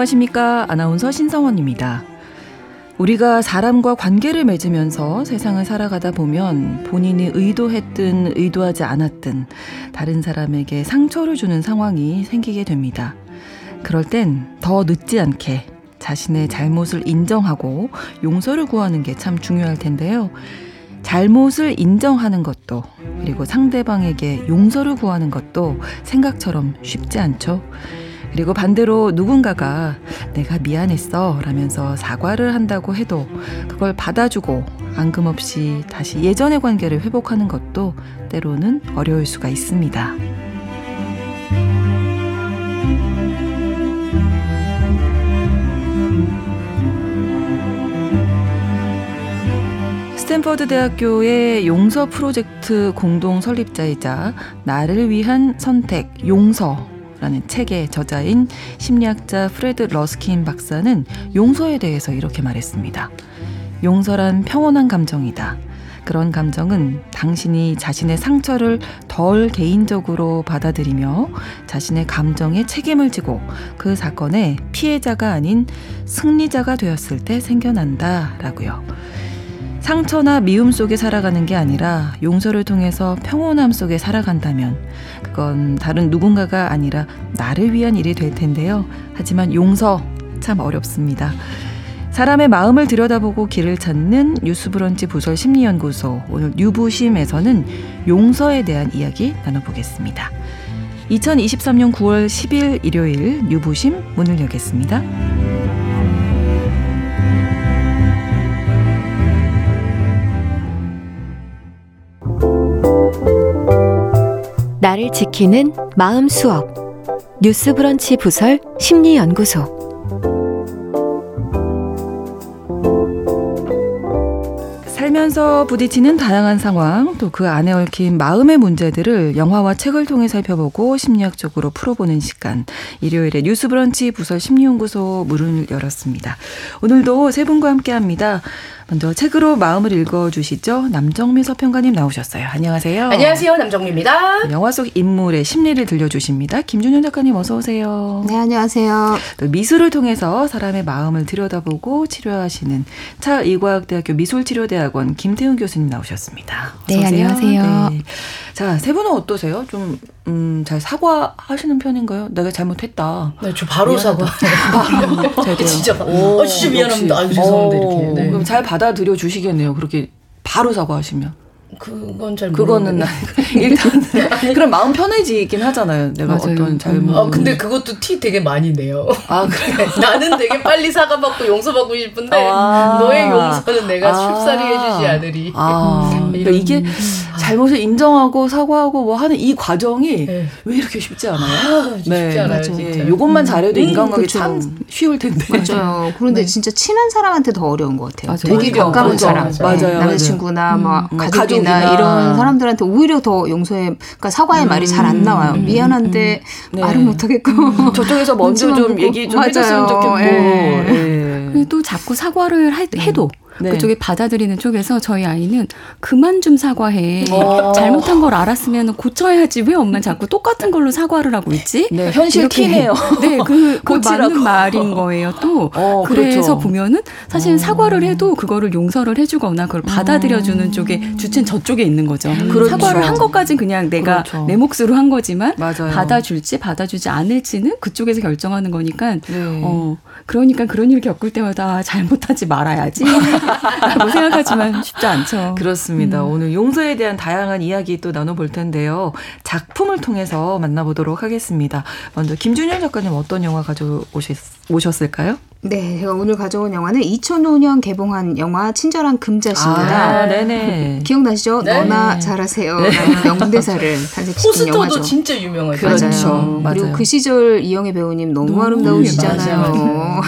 안녕하십니까. 아나운서 신성원입니다. 우리가 사람과 관계를 맺으면서 세상을 살아가다 보면 본인이 의도했든 의도하지 않았든 다른 사람에게 상처를 주는 상황이 생기게 됩니다. 그럴 땐 더 늦지 않게 자신의 잘못을 인정하고 용서를 구하는 게 참 중요할 텐데요. 잘못을 인정하는 것도 그리고 상대방에게 용서를 구하는 것도 생각처럼 쉽지 않죠. 그리고 반대로 누군가가 내가 미안했어 라면서 사과를 한다고 해도 그걸 받아주고 앙금없이 다시 예전의 관계를 회복하는 것도 때로는 어려울 수가 있습니다. 스탠퍼드 대학교의 용서 프로젝트 공동 설립자이자 나를 위한 선택 용서 라는 책의 저자인 심리학자 프레드 러스킨 박사는 용서에 대해서 이렇게 말했습니다. 용서란 평온한 감정이다. 그런 감정은 당신이 자신의 상처를 덜 개인적으로 받아들이며 자신의 감정에 책임을 지고 그 사건의 피해자가 아닌 승리자가 되었을 때 생겨난다. 라고요. 상처나 미움 속에 살아가는 게 아니라 용서를 통해서 평온함 속에 살아간다면 그건 다른 누군가가 아니라 나를 위한 일이 될 텐데요. 하지만 용서 참 어렵습니다. 사람의 마음을 들여다보고 길을 찾는 뉴스브런치 부설 심리연구소 오늘 뉴부심에서는 용서에 대한 이야기 나눠보겠습니다. 2023년 9월 10일 일요일 뉴부심 문을 열겠습니다. 나를 지키는 마음 수업 뉴스 브런치 부설 심리 연구소 살면서 부딪히는 다양한 상황, 또 그 안에 얽힌 마음의 문제들을 영화와 책을 통해 살펴보고 심리학적으로 풀어보는 시간. 일요일에 뉴스 브런치 부설 심리연구소 문을 열었습니다. 오늘도 세 분과 함께 합니다. 먼저 책으로 마음을 읽어주시죠. 남정미 서평가님 나오셨어요. 안녕하세요. 안녕하세요. 남정미입니다. 영화 속 인물의 심리를 들려주십니다. 김준현 작가님 어서 오세요. 네, 안녕하세요. 또 미술을 통해서 사람의 마음을 들여다보고 치료하시는 차의과학대학교 미술치료대학원 김태훈 교수님 나오셨습니다. 네, 오세요. 안녕하세요. 네. 자, 세 분은 어떠세요? 좀, 음, 잘 사과하시는 편인가요? 내가 잘못했다. 네, 저 바로 사과. 바로. 진짜, 오, 어, 진짜 미안합니다. 아, 죄송합니다. 이렇게. 네. 그럼 잘 받 아들여 주시겠네요. 그렇게 바로 사과하시면. 그건 잘 그거는 일단 그럼 마음 편해지긴 하잖아요. 내가 맞아요. 어떤 잘못. 아 근데 그것도 티 되게 많이 내요. 아 그래. 나는 되게 빨리 사과받고 용서받고 싶은데 아~ 너의 용서는 내가 아~ 쉽사리 해주지 않으리. 아 음, 그러니까 이게 잘못을 인정하고 사과하고 뭐 하는 이 과정이 네. 왜 이렇게 쉽지 않아요? 아, 쉽지 네, 않아요. 예, 요것만 잘해도 음, 인간관계 그쵸. 참 쉬울 텐데. 맞아요. 그런데 네. 진짜 친한 사람한테 더 어려운 것 같아요. 맞아요. 되게 가까운 사람, 맞아요. 남자친구나 뭐 음, 가족이 가족이나 이런 사람들한테 오히려 더 용서의 그러니까 사과의 음. 말이 잘 안 나와요. 음. 미안한데 음. 네. 말을 못 하겠고 음. 저쪽에서 먼저 좀 얘기 좀 해줬으면 좋겠고. 예. 예. 또 자꾸 사과를 해도 네. 그쪽에 받아들이는 쪽에서 저희 아이는 그만 좀 사과해. 어. 잘못한 걸 알았으면 고쳐야지. 왜 엄마 자꾸 똑같은 걸로 사과를 하고 있지? 네, 현실 티네요. 네, 그, 그 맞는 말인 거예요. 또 어, 그래서 그렇죠. 보면은 사실 어. 사과를 해도 그거를 용서를 해주거나 그걸 받아들여주는 음. 쪽에 주체는 저쪽에 있는 거죠. 음. 그렇죠. 사과를 한 것까진 그냥 내가 그렇죠. 내 몫으로 한 거지만 맞아요. 받아줄지 받아주지 않을지는 그쪽에서 결정하는 거니까. 네. 어 그러니까 그런 일 겪을 때마다 잘못하지 말아야지. 라고 생각하지만 쉽지 않죠. 그렇습니다. 음. 오늘 용서에 대한 다양한 이야기 또 나눠볼 텐데요. 작품을 통해서 만나보도록 하겠습니다. 먼저 김준현 작가님 어떤 영화 가져오셨을까요? 네, 제가 오늘 가져온 영화는 2005년 개봉한 영화 친절한 금자씨입니다. 아, 네네. 기억나시죠? 네. 너나 잘하세요. 네. 명대사를 탄생시킨 영화죠. 포스터도 진짜 유명하죠. 그렇죠. 맞아요. 그리고 그 시절 이영애 배우님 너무, 너무 아름다우시잖아요.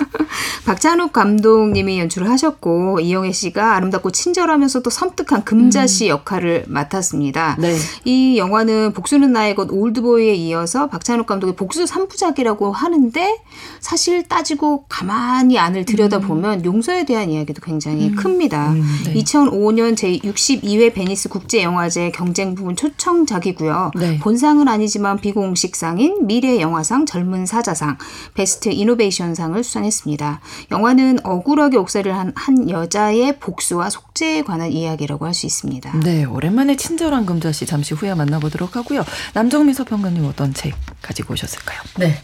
박찬욱 감독님이 연출을 하셨고 하셨고 이영애 씨가 아름답고 친절하면서도 섬뜩한 금자 씨 음. 역할을 맡았습니다. 네. 이 영화는 복수는 나의 것 올드보이에 이어서 박찬욱 감독의 복수 3부작이라고 하는데 사실 따지고 가만히 안을 들여다보면 음. 용서에 대한 이야기도 굉장히 음. 큽니다. 음, 네. 2005년 제62회 베니스 국제영화제 경쟁 부분 초청작이고요. 네. 본상은 아니지만 비공식 상인 미래 영화상 젊은 사자상 베스트 이노베이션상을 수상했습니다. 영화는 억울하게 옥살이를 한, 한 여자의 복수와 속죄에 관한 이야기라고 할 수 있습니다. 네, 오랜만에 친절한 금자씨 잠시 후에 만나보도록 하고요. 남정미 서평가님 어떤 책 가지고 오셨을까요? 네.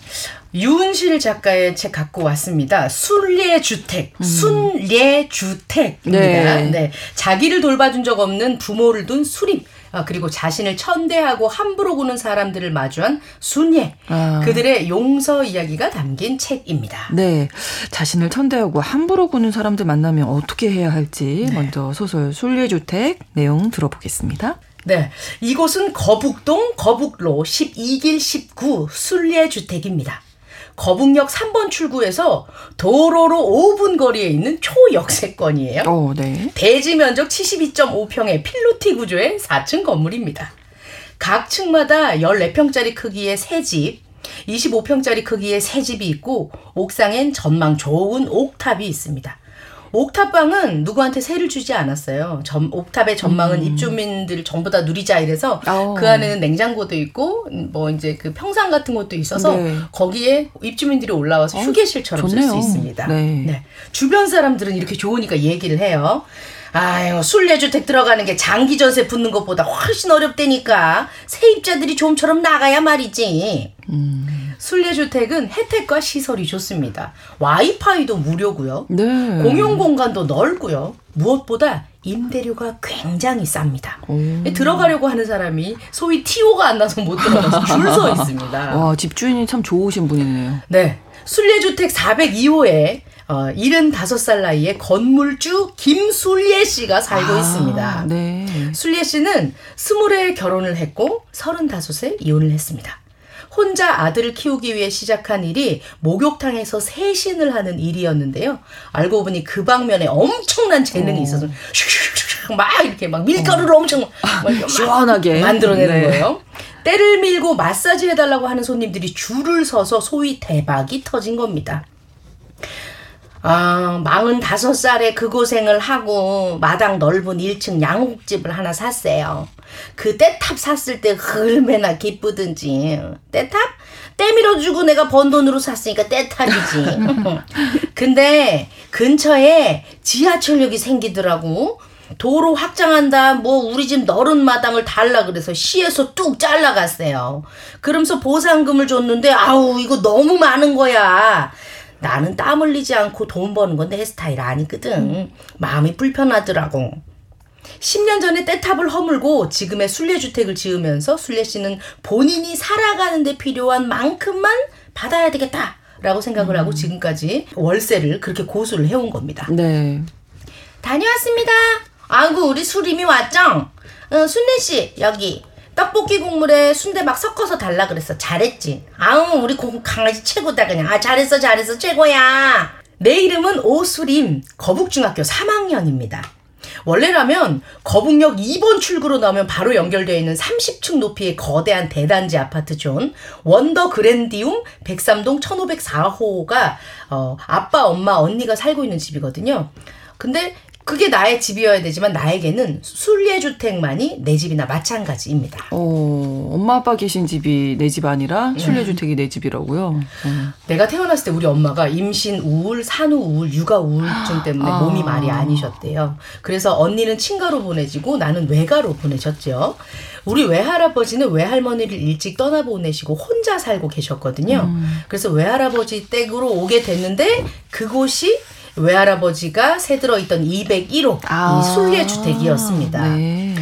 유은실 작가의 책 갖고 왔습니다. 순례 주택, 음. 순례 주택입니다. 네. 네. 자기를 돌봐준 적 없는 부모를 둔 수림. 아, 그리고 자신을 천대하고 함부로 구는 사람들을 마주한 순예 아. 그들의 용서 이야기가 담긴 책입니다. 네, 자신을 천대하고 함부로 구는 사람들 만나면 어떻게 해야 할지 네. 먼저 소설 순례주택 내용 들어보겠습니다. 네. 이곳은 거북동 거북로 12길 19 순례주택입니다. 거북역 3번 출구에서 도로로 5분 거리에 있는 초역세권이에요. 어, 네. 대지 면적 72.5평의 필로티 구조의 4층 건물입니다. 각 층마다 14평짜리 크기의 새 집, 25평짜리 크기의 새 집이 있고 옥상엔 전망 좋은 옥탑이 있습니다. 옥탑방은 누구한테 세를 주지 않았어요. 점, 옥탑의 전망은 음. 입주민들 전부 다 누리자 이래서 오. 어. 그 안에는 냉장고도 있고 뭐 이제 그 평상 같은 것도 있어서 네. 거기에 입주민들이 올라와서 어, 휴게실처럼 쓸 수 있습니다. 네. 네. 주변 사람들은 이렇게 좋으니까 얘기를 해요. 아유, 순례주택 들어가는 게 장기 전세 붙는 것보다 훨씬 어렵다니까. 세입자들이 좀처럼 나가야 말이지. 음. 순례주택은 혜택과 시설이 좋습니다. 와이파이도 무료고요. 네. 공용 공간도 넓고요. 무엇보다 임대료가 굉장히 쌉니다. 오. 들어가려고 하는 사람이 소위 티오가 안 나서 못 들어가서 줄 서 있습니다. 와, 집주인이 참 좋으신 분이네요. 네. 순례주택 402호에 어, 75살 나이에 건물주 김순례 씨가 살고 아, 있습니다. 네. 순례 씨는 20에 결혼을 했고 35세 이혼을 했습니다. 혼자 아들을 키우기 위해 시작한 일이 목욕탕에서 세신을 하는 일이었는데요. 알고 보니 그 방면에 엄청난 재능이 어. 있어서 막 이렇게 막 밀가루를 어. 엄청 막 시원하게 만들어내는 네. 거예요. 때를 밀고 마사지 해달라고 하는 손님들이 줄을 서서 소위 대박이 터진 겁니다. 아, 마흔 다섯 살에 그 고생을 하고 마당 넓은 1층 양옥집을 하나 샀어요. 그 떼탑 샀을 때 얼마나 기쁘든지. 떼탑? 때 밀어주고 내가 번 돈으로 샀으니까 떼탑이지. 근데 근처에 지하철역이 생기더라고. 도로 확장한다, 뭐, 우리 집 너른 마당을 달라 그래서 시에서 뚝 잘라갔어요. 그러면서 보상금을 줬는데, 아우, 이거 너무 많은 거야. 나는 땀 흘리지 않고 돈 버는 건내 스타일 아니거든. 음. 마음이 불편하더라고. 10년 전에 떼탑을 허물고 지금의 순례주택을 지으면서 순례 씨는 본인이 살아가는데 필요한 만큼만 받아야 되겠다. 라고 생각을 음. 하고 지금까지 월세를 그렇게 고수를 해온 겁니다. 네. 다녀왔습니다. 아이고, 우리 수림이 왔죠? 어, 순례 씨, 여기. 떡볶이 국물에 순대 막 섞어서 달라 그랬어. 잘했지. 아우 우리 고, 강아지 최고다 그냥. 아 잘했어 잘했어 최고야. 내 이름은 오수림 거북중학교 3학년입니다. 원래라면 거북역 2번 출구로 나오면 바로 연결되어 있는 30층 높이의 거대한 대단지 아파트 존 원더 그랜디움 103동 1504호가 어, 아빠 엄마 언니가 살고 있는 집이거든요. 근데 그게 나의 집이어야 되지만 나에게는 순례주택만이 내 집이나 마찬가지입니다. 어, 엄마 아빠 계신 집이 내 집 아니라 네. 순례주택이 내 집이라고요? 음. 내가 태어났을 때 우리 엄마가 임신 우울, 산후 우울, 육아 우울증 때문에 아. 몸이 말이 아니셨대요. 그래서 언니는 친가로 보내지고 나는 외가로 보내셨죠. 우리 외할아버지는 외할머니를 일찍 떠나보내시고 혼자 살고 계셨거든요. 음. 그래서 외할아버지 댁으로 오게 됐는데 그곳이 외할아버지가 새 들어 있던 201호 아. 이 순례 주택이었습니다. 네.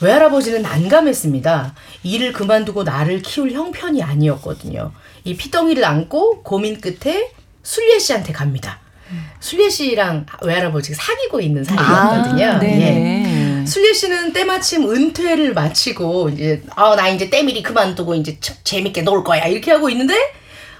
외할아버지는 난감했습니다. 일을 그만두고 나를 키울 형편이 아니었거든요. 이 피덩이를 안고 고민 끝에 순례 씨한테 갑니다. 순례 씨랑 외할아버지가 사귀고 있는 사이였거든요. 아, 네. 예. 순례 씨는 때마침 은퇴를 마치고 이제 아나 이제 때밀이 그만두고 이제 재밌게 놀 거야 이렇게 하고 있는데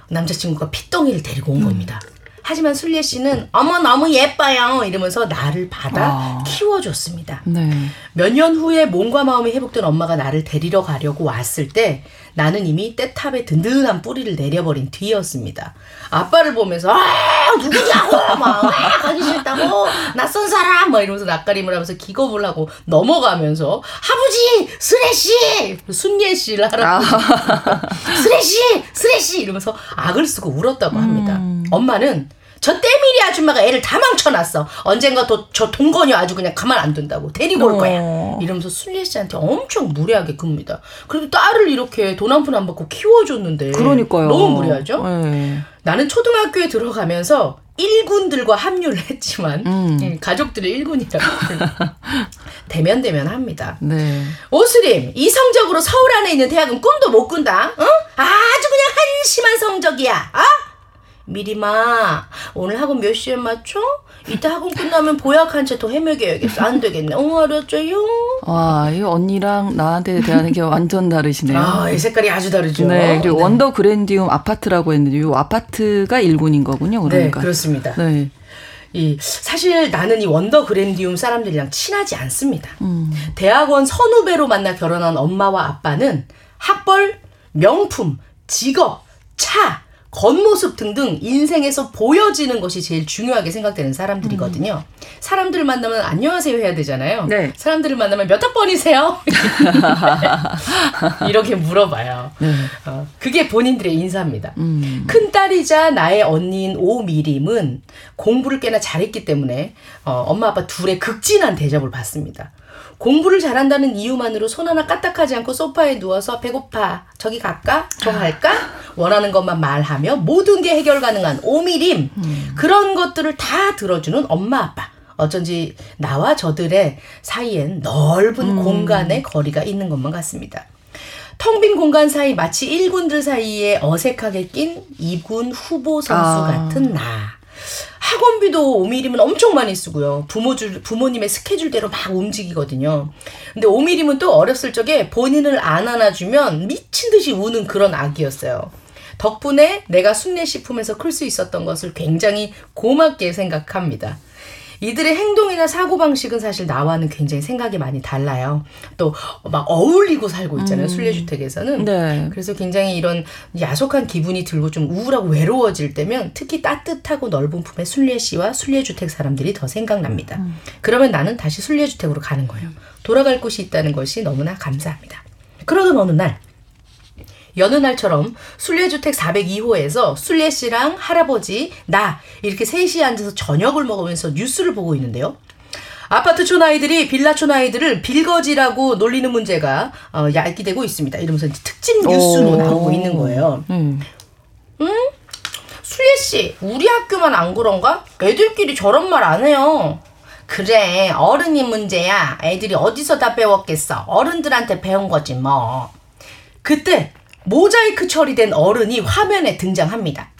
남자친구가 피덩이를 데리고 온 음. 겁니다. 하지만 순례 씨는 어머 너무 예뻐요 이러면서 나를 받아 아. 키워줬습니다. 네. 몇년 후에 몸과 마음이 회복된 엄마가 나를 데리러 가려고 왔을 때 나는 이미 때탑에 든든한 뿌리를 내려버린 뒤였습니다. 아빠를 보면서 아 누구냐고 막 아, 가기 싫다고 낯선 사람 막 이러면서 낯가림을 하면서 기겁을 하고 넘어가면서 아버지 순례 씨 순례 씨를 하라고 아. 순례 씨 순례 씨 이러면서 악을 쓰고 울었다고 합니다. 음. 엄마는 저 때밀이 아줌마가 애를 다 망쳐놨어. 언젠가 또 저 동건이 아주 그냥 가만 안 둔다고 데리고 올 거야. 어. 이러면서 순례 씨한테 엄청 무례하게 굽니다. 그래도 딸을 이렇게 돈 한 푼 안 받고 키워줬는데. 그러니까요. 너무 무례하죠? 네. 나는 초등학교에 들어가면서 일군들과 합류를 했지만 음. 예, 가족들을 일군이라고 대면 대면 합니다. 네. 오수림 이성적으로 서울 안에 있는 대학은 꿈도 못 꾼다. 어? 아주 그냥 한심한 성적이야. 어? 미리마 오늘 학원 몇 시에 맞춰? 이따 학원 끝나면 보약 한 채 더 헤매겨야겠어. 안 되겠네. 어, 알았죠요? 와, 이 언니랑 나한테 대하는 게 완전 다르시네요. 아, 이 색깔이 아주 다르죠. 네, 그리고 네. 원더 그랜디움 아파트라고 했는데 이 아파트가 일군인 거군요. 그러니까. 네, 그렇습니다. 네. 이 사실 나는 이 원더 그랜디움 사람들이랑 친하지 않습니다. 음. 대학원 선후배로 만나 결혼한 엄마와 아빠는 학벌, 명품, 직업, 차, 겉모습 등등 인생에서 보여지는 것이 제일 중요하게 생각되는 사람들이거든요. 음. 사람들을 만나면 안녕하세요 해야 되잖아요. 네. 사람들을 만나면 몇 학번이세요? 이렇게 물어봐요. 네. 어, 그게 본인들의 인사입니다. 음. 큰 딸이자 나의 언니인 오미림은 공부를 꽤나 잘했기 때문에 어, 엄마 아빠 둘의 극진한 대접을 받습니다. 공부를 잘한다는 이유만으로 손 하나 까딱하지 않고 소파에 누워서 배고파 저기 갈까 저 갈까 원하는 것만 말하며 모든 게 해결 가능한 오미림 음. 그런 것들을 다 들어주는 엄마 아빠 어쩐지 나와 저들의 사이엔 넓은 음. 공간의 거리가 있는 것만 같습니다. 텅 빈 공간 사이 마치 1군들 사이에 어색하게 낀 2군 후보 선수 아. 같은 나. 학원비도 오미림은 엄청 많이 쓰고요. 부모 줄, 부모님의 스케줄대로 막 움직이거든요. 근데 오미림은 또 어렸을 적에 본인을 안 안아주면 미친 듯이 우는 그런 아기였어요. 덕분에 내가 순례식품에서 클 수 있었던 것을 굉장히 고맙게 생각합니다. 이들의 행동이나 사고방식은 사실 나와는 굉장히 생각이 많이 달라요. 또 막 어울리고 살고 있잖아요. 음. 순례주택에서는. 네. 그래서 굉장히 이런 야속한 기분이 들고 좀 우울하고 외로워질 때면 특히 따뜻하고 넓은 품의 순례시와 순례주택 사람들이 더 생각납니다. 음. 그러면 나는 다시 순례주택으로 가는 거예요. 돌아갈 곳이 있다는 것이 너무나 감사합니다. 그러던 어느 날 여느 날처럼 순례주택 402호에서 순례 씨랑 할아버지, 나 이렇게 셋이 앉아서 저녁을 먹으면서 뉴스를 보고 있는데요. 아파트 촌 아이들이 빌라촌 아이들을 빌거지라고 놀리는 문제가 어, 야기되고 있습니다. 이러면서 특집 뉴스로 나오고 있는 거예요. 음. 응? 수예 씨, 우리 학교만 안 그런가? 애들끼리 저런 말 안 해요. 그래, 어른이 문제야. 애들이 어디서 다 배웠겠어. 어른들한테 배운 거지 뭐. 그때 모자이크 처리된 어른이 화면에 등장합니다.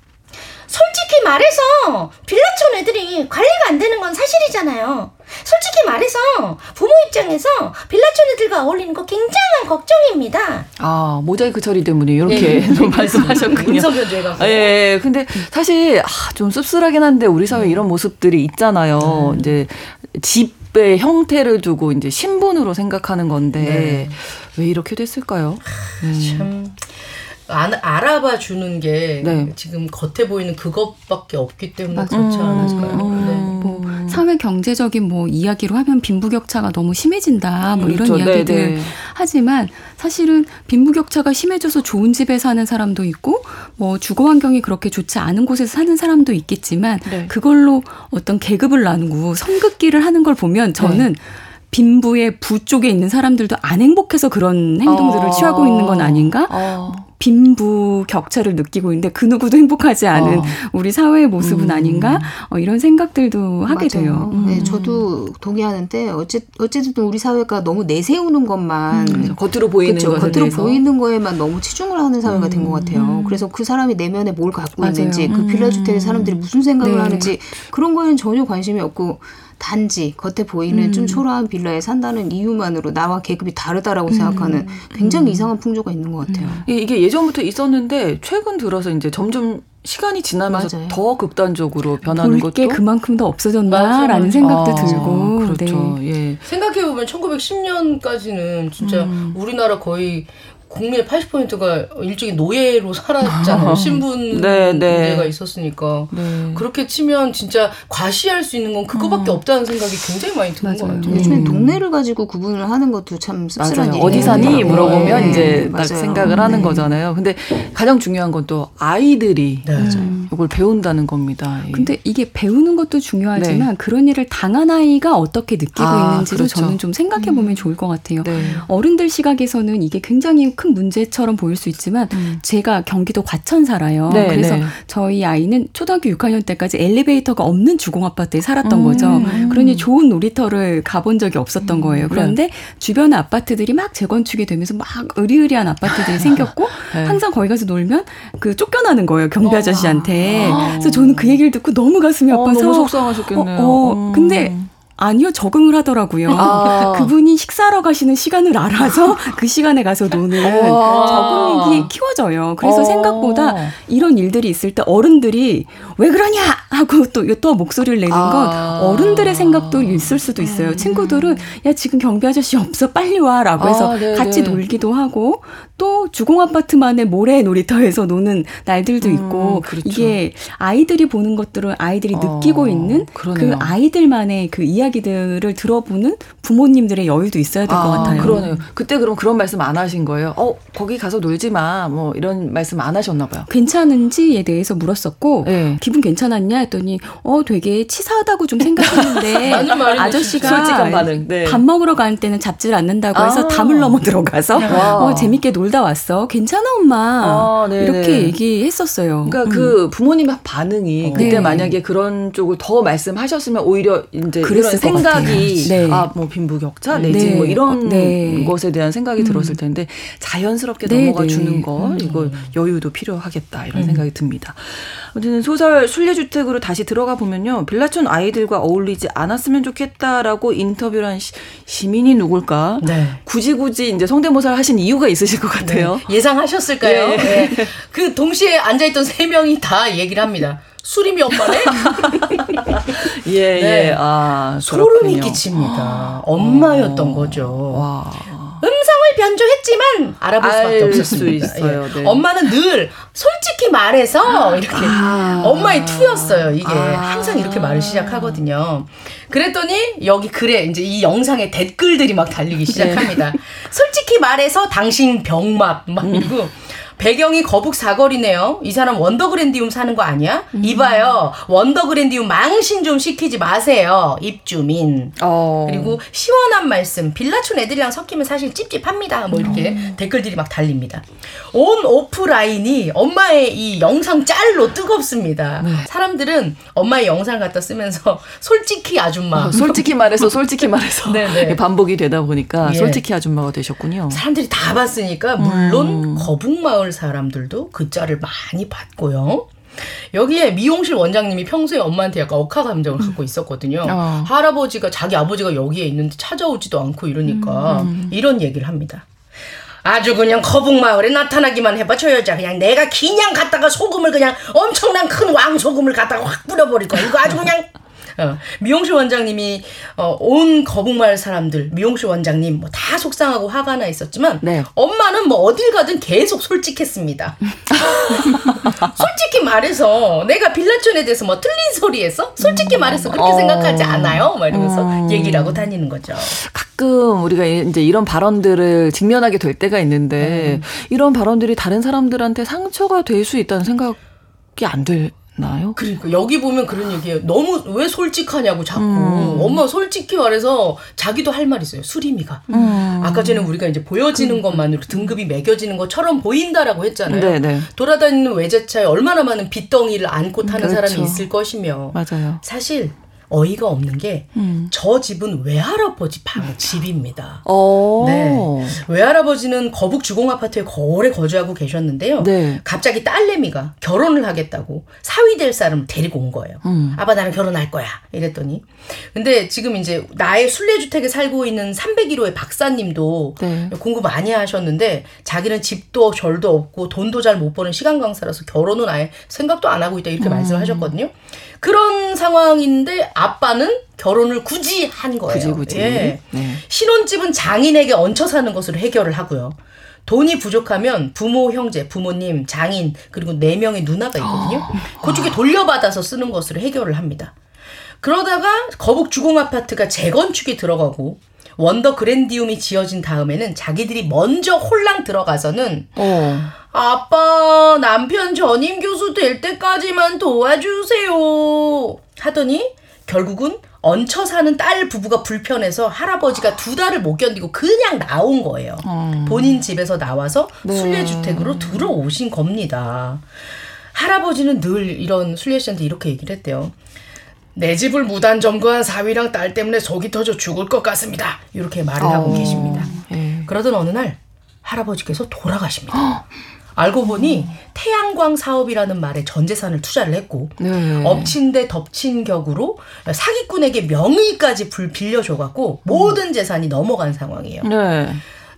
솔직히 말해서 빌라촌 애들이 관리가 안 되는 건 사실이잖아요. 솔직히 말해서 부모 입장에서 빌라촌 애들과 어울리는 거 굉장한 걱정입니다. 아 모자이크 처리 때문에 이렇게 네. 말씀하셨군요. 음성 변조해가지고. 예, 근데 사실 아, 좀 씁쓸하긴 한데 우리 사회 에 이런 모습들이 있잖아요. 음. 이제 집의 형태를 두고 이제 신분으로 생각하는 건데 네. 왜 이렇게 됐을까요? 음. 참. 안, 알아봐 주는 게 네. 지금 겉에 보이는 그것밖에 없기 때문에 그렇지 않을까요? 음, 네. 뭐 사회 경제적인 뭐 이야기로 하면 빈부격차가 너무 심해진다 뭐 이런 그렇죠. 이야기들 네, 네. 하지만 사실은 빈부격차가 심해져서 좋은 집에 사는 사람도 있고 뭐 주거 환경이 그렇게 좋지 않은 곳에서 사는 사람도 있겠지만 네. 그걸로 어떤 계급을 나누고 성급기를 하는 걸 보면 저는 네. 빈부의 부 쪽에 있는 사람들도 안 행복해서 그런 행동들을 어. 취하고 있는 건 아닌가? 어. 빈부 격차를 느끼고 있는데 그 누구도 행복하지 않은 어. 우리 사회의 모습은 음. 아닌가 어, 이런 생각들도 하게 맞아요. 돼요. 음. 네, 저도 동의하는데 어째 어쨌든 우리 사회가 너무 내세우는 것만 음. 겉으로 보이는 그쵸, 겉으로 대해서. 보이는 거에만 너무 치중을 하는 사회가 된 것 같아요. 음. 그래서 그 사람이 내면에 뭘 갖고 맞아요. 있는지 그 빌라 주택의 사람들이 무슨 생각을 네. 하는지 그런 거에는 전혀 관심이 없고 단지 겉에 보이는 음. 좀 초라한 빌라에 산다는 이유만으로 나와 계급이 다르다라고 음. 생각하는 굉장히 음. 이상한 풍조가 있는 것 같아요. 이게 예전부터 있었는데 최근 들어서 이제 점점 시간이 지나면서 맞아요. 더 극단적으로 변하는 것도 게 그만큼 더 없어졌나라는 생각도 아, 들고 그렇죠. 네. 예. 생각해 보면 1910년까지는 진짜 음. 우리나라 거의 국민의 80%가 일종의 노예로 살았잖아요. 신분 네, 네. 문제가 있었으니까. 네. 그렇게 치면 진짜 과시할 수 있는 건 그거밖에 음. 없다는 생각이 굉장히 많이 드는 것 같아요. 요즘에 음. 동네를 가지고 구분을 하는 것도 참 씁쓸한 일이에요. 어디 사니 물어보면 네. 이제 딱 생각을 하는 네. 거잖아요. 근데 가장 중요한 건 또 아이들이 네. 이걸 배운다는 겁니다. 근데 이게 배우는 것도 중요하지만 네. 그런 일을 당한 아이가 어떻게 느끼고 아, 있는지도 그렇죠. 저는 좀 생각해 보면 음. 좋을 것 같아요. 어른들 시각에서는 이게 굉장히 큰 문제처럼 보일 수 있지만 음. 제가 경기도 과천 살아요. 네, 그래서 네. 저희 아이는 초등학교 6학년 때까지 엘리베이터가 없는 주공 아파트에 살았던 음. 거죠. 그러니 좋은 놀이터를 가본 적이 없었던 음. 거예요. 그런데 네. 주변 아파트들이 막 재건축이 되면서 막 의리의리한 아파트들이 생겼고 네. 항상 거기 가서 놀면 그 쫓겨나는 거예요 경비 어. 아저씨한테. 아. 그래서 저는 그 얘기를 듣고 너무 가슴이 어, 아파서 어, 너무 속상하셨겠네요. 어, 어. 근데 아니요, 적응을 하더라고요. 아. 그분이 식사하러 가시는 시간을 알아서 그 시간에 가서 노는 적응력이 키워져요. 그래서 어. 생각보다 이런 일들이 있을 때 어른들이 왜 그러냐 하고 또, 또 목소리를 내는 건 아. 어른들의 생각도 있을 수도 있어요. 음. 친구들은 야, 지금 경비 아저씨 없어, 빨리 와 라고 해서 아, 같이 놀기도 하고 또 주공 아파트만의 모래 놀이터에서 노는 날들도 음, 있고 음, 그렇죠. 이게 아이들이 보는 것들은 아이들이 느끼고 어, 있는 그러네요. 그 아이들만의 그 이야기 이야기들을 들어보는 부모님들의 여유도 있어야 될것 아, 같아요. 그러네요. 그때 그럼 그런 말씀 안 하신 거예요? 어, 거기 가서 놀지 마. 뭐 이런 말씀 안 하셨나 봐요. 괜찮은지에 대해서 물었었고 네. 기분 괜찮았냐 했더니 어, 되게 치사하다고 좀 생각했는데 아저씨가. 네. 밥 먹으러 갈 때는 잡지를 않는다고 해서 아. 담을 넘어 들어가서 어, 재밌게 놀다 왔어. 괜찮아 엄마. 아, 이렇게 얘기했었어요. 그러니까 그 음. 그 부모님의 반응이 어. 그때 네. 만약에 그런 쪽을 더 말씀하셨으면 오히려 이제 그랬을 생각이 네. 아뭐 빈부격차 내지 네. 뭐 이런 네. 것에 대한 생각이 음. 들었을 텐데 자연스럽게 네, 넘어가 네. 주는 거 음. 이거 여유도 필요하겠다 이런 음. 생각이 듭니다. 아무튼 소설 순례주택으로 다시 들어가 보면요 빌라촌 아이들과 어울리지 않았으면 좋겠다라고 인터뷰를 한 시, 민이 누굴까? 네. 굳이 굳이 이제 성대모사를 하신 이유가 있으실 것 같아요. 예상하셨을까요? 예. 그 동시에 앉아있던 세 명이 다 얘기를 합니다. 수림이 엄마네? 예, 네. 예. 아, 소름이 끼칩니다. 엄마였던 어. 거죠. 와. 음성을 변조했지만 알아볼 수밖에 없었습니다. 수 있어요. 예. 네. 엄마는 늘 솔직히 말해서 이렇게 아. 엄마의 투였어요. 이게 아. 항상 이렇게 말을 시작하거든요. 그랬더니 여기 글에 이제 이 영상에 댓글들이 막 달리기 시작합니다. 네. 솔직히 말해서 당신 병맛 막 이러고 배경이 거북 사거리네요. 이 사람 원더그랜디움 사는 거 아니야? 음. 이봐요. 원더그랜디움 망신 좀 시키지 마세요. 입주민. 어. 그리고 시원한 말씀. 빌라촌 애들이랑 섞이면 사실 찝찝합니다. 뭐 이렇게 어. 댓글들이 막 달립니다. 온 오프라인이 엄마의 이 영상 짤로 뜨겁습니다. 네. 사람들은 엄마의 영상을 갖다 쓰면서 솔직히 아줌마. 어, 솔직히 말해서 솔직히 말해서 네, 네. 반복이 되다 보니까 예. 솔직히 아줌마가 되셨군요. 사람들이 다 봤으니까 물론 음. 거북마을 사람들도 그 짤을 많이 봤고요. 여기에 미용실 원장님이 평소에 엄마한테 약간 억하 감정을 갖고 있었거든요. 어. 할아버지가 자기 아버지가 여기에 있는데 찾아오지도 않고 이러니까 음. 음. 이런 얘기를 합니다. 아주 그냥 거북마을에 나타나기만 해봐 저 여자 그냥 내가 그냥 갔다가 소금을 그냥 엄청난 큰 왕소금을 갖다가 확 뿌려버릴 거야 이거 아주 그냥 어, 미용실 원장님이 어, 온 거북마을 사람들 미용실 원장님 뭐 다 속상하고 화가 나 있었지만 네. 엄마는 뭐 어딜 가든 계속 솔직했습니다. 솔직히 말해서 내가 빌라촌에 대해서 뭐 틀린 소리 했어? 솔직히 말해서 그렇게 어. 생각하지 않아요? 막 이러면서 음. 얘기를 하고 다니는 거죠. 가끔 우리가 이제 이런 발언들을 직면하게 될 때가 있는데 음. 이런 발언들이 다른 사람들한테 상처가 될 수 있다는 생각 이 안 들. 나요? 그러니까 여기 보면 그런 얘기예요. 너무 왜 솔직하냐고 자꾸. 음. 엄마 솔직히 말해서 자기도 할 말 있어요. 수리미가. 음. 아까 전에 우리가 이제 보여지는 음. 것만으로 등급이 매겨지는 것처럼 보인다라고 했잖아요. 네네. 네. 돌아다니는 외제차에 얼마나 많은 빚덩이를 안고 타는 그렇죠. 사람이 있을 것이며. 맞아요. 사실 어이가 없는 게저 음. 집은 외할아버지 방 집입니다. 오. 어. 네. 외할아버지는 거북 주공 아파트에 오래 거주하고 계셨는데요. 네. 갑자기 딸내미가 결혼을 하겠다고 사위 될 사람을 데리고 온 거예요. 음. 아빠 나랑 결혼할 거야. 이랬더니. 근데 지금 이제 나의 순례 주택에 살고 있는 301호의 박사님도 네. 공부 많이 하셨는데 자기는 집도 절도 없고 돈도 잘 못 버는 시간 강사라서 결혼은 아예 생각도 안 하고 있다 이렇게 음. 말씀을 하셨거든요. 그런 상황인데 아빠는 결혼을 굳이 한 거예요. 굳이 굳이. 예. 네. 신혼집은 장인에게 얹혀 사는 것으로 해결을 하고요. 돈이 부족하면 부모, 형제, 부모님, 장인 그리고 네 명의 누나가 있거든요. 그쪽에 돌려받아서 쓰는 것으로 해결을 합니다. 그러다가 거북 주공 아파트가 재건축이 들어가고 원더 그랜디움이 지어진 다음에는 자기들이 먼저 홀랑 들어가서는 어. 아빠 남편 전임 교수 될 때까지만 도와주세요 하더니 결국은 얹혀 사는 딸 부부가 불편해서 할아버지가 두 달을 못 견디고 그냥 나온 거예요. 어. 본인 집에서 나와서 네. 순례주택으로 들어오신 겁니다. 할아버지는 늘 이런 순례 씨한테 이렇게 얘기를 했대요. 내 집을 무단 점거한 사위랑 딸 때문에 속이 터져 죽을 것 같습니다. 이렇게 말을 하고 어, 계십니다. 예. 그러던 어느 날 할아버지께서 돌아가십니다. 알고 보니 태양광 사업이라는 말에 전 재산을 투자를 했고 네. 엎친 데 덮친 격으로 사기꾼에게 명의까지 불 빌려줘갖고 모든 재산이 넘어간 상황이에요. 네.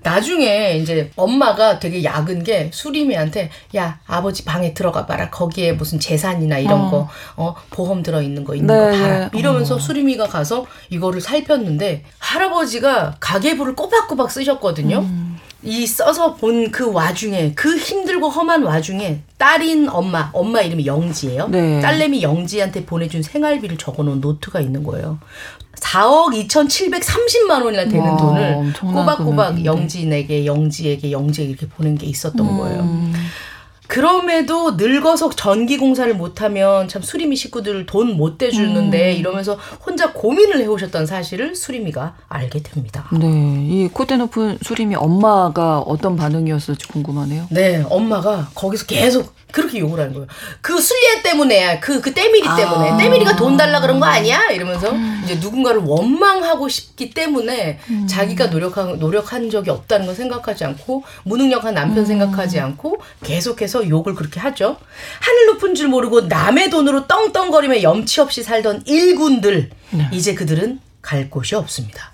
나중에 이제 엄마가 되게 약은 게 수림이한테 야 아버지 방에 들어가 봐라 거기에 무슨 재산이나 이런 어. 거 어, 보험 들어 있는 거 있는 네. 거 봐라 이러면서 어. 수림이가 가서 이거를 살폈는데 할아버지가 가계부를 꼬박꼬박 쓰셨거든요. 음. 이 써서 본 그 와중에 그 힘들고 험한 와중에 딸인 엄마 엄마 이름이 영지예요. 네. 딸내미 영지한테 보내준 생활비를 적어놓은 노트가 있는 거예요. 4억 2,730만 원이나 되는 와, 돈을 꼬박꼬박 영지에게 영지에게 영지에게 이렇게 보낸 게 있었던 음. 거예요. 그럼에도 늙어서 전기 공사를 못하면 참 수리미 식구들 돈 못 대주는데 음. 이러면서 혼자 고민을 해오셨던 사실을 수리미가 알게 됩니다. 네, 이 콧대 높은 수리미 엄마가 어떤 반응이었을지 궁금하네요. 네, 엄마가 거기서 계속 그렇게 욕을 하는 거예요. 그 순리애 때문에, 그, 그 때밀이 아. 때문에. 때밀이가 돈 달라 그런 거 아니야? 이러면서 음. 이제 누군가를 원망하고 싶기 때문에 음. 자기가 노력한, 노력한 적이 없다는 걸 생각하지 않고 무능력한 남편 음. 생각하지 않고 계속해서 욕을 그렇게 하죠. 하늘 높은 줄 모르고 남의 돈으로 떵떵거리며 염치 없이 살던 일군들. 네. 이제 그들은 갈 곳이 없습니다.